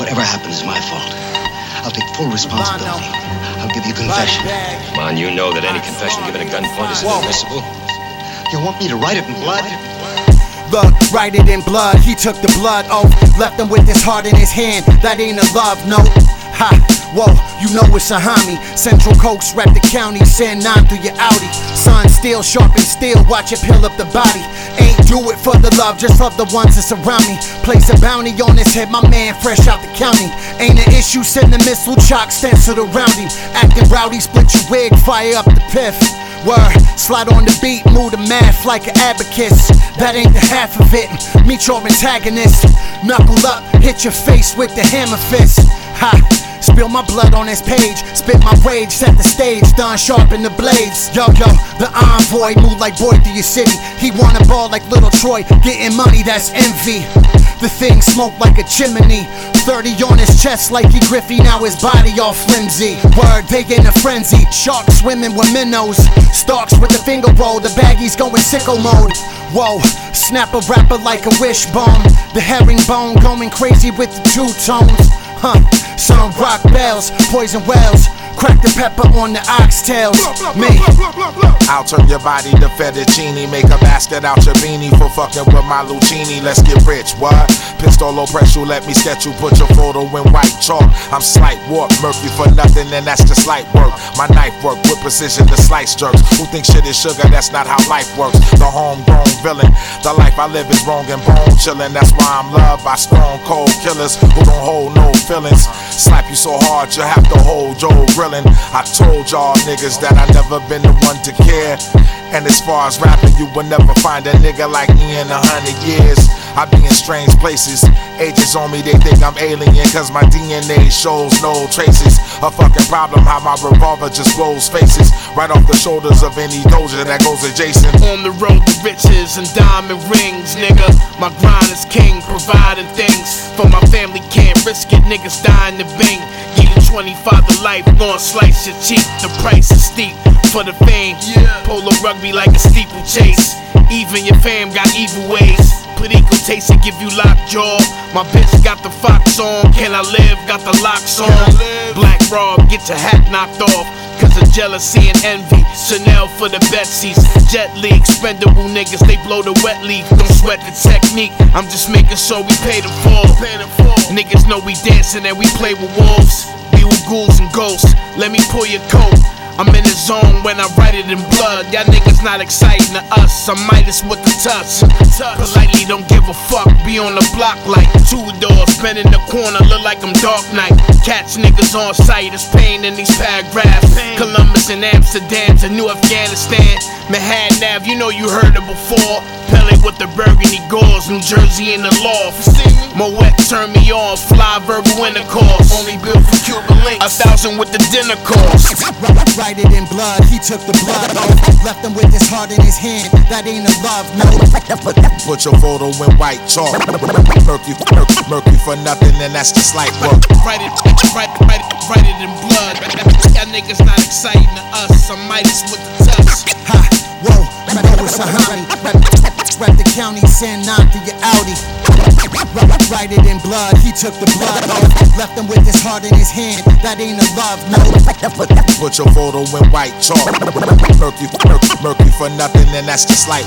Whatever happens is my fault. I'll take full responsibility. I'll give you a confession. Man, you know that any confession given at gunpoint is inadmissible. You want me to write it in blood? Look, write it in blood. He took the blood oath, left him with his heart in his hand. That ain't a love note. Ha, whoa, you know it's a homie. Central Coast, rep the county, send nine through your Audi. Sun still sharp and still, watch it peel up the body. Do it for the love, just love the ones that surround me. Place a bounty on his head, my man fresh out the county. Ain't an issue, send the missile chalk stenciled around him. Acting rowdy, split your wig, fire up the piff. Word, slide on the beat, move the math like an abacus. That ain't the half of it. Meet your antagonist. Knuckle up, hit your face with the hammer fist. Ha! Spill my blood on this page, spit my rage, set the stage, done sharpen the blades. Yo, yo, the envoy move like boy through your city. He wanna ball like Lil Troy, getting money, that's envy. The thing smoke like a chimney. 30 on his chest like he Griffey, now his body all flimsy. Word, they in a frenzy. Sharks swimming with minnows. Stalks with the finger roll, the baggies going sicko mode. Whoa, snap a rapper like a wishbone. The herringbone going crazy with the two tones. Huh, some rock bells, poison wells. Crack the pepper on the oxtails. Me. I'll turn your body to fettuccine. Make a basket out your beanie for fucking with my Lucini. Let's get rich, what? Pistolo press you, let me sketch you. Put your photo in white chalk. I'm slight warp, murky for nothing, and that's just light work. My knife work with precision to slice jerks. Who think shit is sugar? That's not how life works. The homegrown villain. The life I live is wrong and bone chillin'. That's why I'm loved by stone cold killers who don't hold no feelings. Slap you so hard you have to hold Joe grilling. I told y'all niggas that I never been the one to care. And as far as rapping, you will never find a nigga like me in a hundred years. I be in strange places. Agents on me, they think I'm alien, cause my DNA shows no traces. A fucking problem, how my revolver just blows faces. Right off the shoulders of any doja that goes adjacent. On the road to riches and diamond rings, nigga. My grind is king, providing things for my family. Can't risk it, niggas dying to bing. Give you 25 to life, gon' slice your cheek. The price is steep for the fame. Polo rugby like a steeplechase. Even your fam got evil ways. Put equal taste and give you lockjaw. My bitch got the fox on. Can I live? Got the locks on. Black Rob, get your hat knocked off. Cause of jealousy and envy. Chanel for the Betsy's. Jet Li, expendable niggas, they blow the wet leaf. Don't sweat the technique. I'm just making sure we pay them for. Niggas know we dancing and we play with wolves. Ghouls and ghosts. Let me pull your coat. I'm in the zone when I write it in blood. Y'all niggas not exciting to us. I'm Midas with the touch. Politely don't give a fuck. Be on the block like two doors. Been in the corner, look like I'm Dark Knight. Catch niggas on sight. It's pain in these paragraphs. Columbus and Amsterdam to New Afghanistan. Manhattan you know you heard it before. Pele with the burgundy gauze. New Jersey in the loft. Moet turn me on. Fly verbal intercourse. Only built for Cuban links. A thousand with the dinner cost. Write it in blood, he took the blood. Left him with his heart in his hand. That ain't a love note. Put your photo in white chalk. Murky, murky, murky for nothing, and that's just like work. Write it, write, write, write it in blood. Y'all niggas not exciting to us. I'm Midas with the touch. Ha, whoa, know it's a homie. Rep, the county, send nine to your Audi. Write it in blood, he took the blood oath. Left him with his heart in his hand. That ain't a love note. Put your photo in white chalk. Murky, murky, murky for nothing, and that's just work.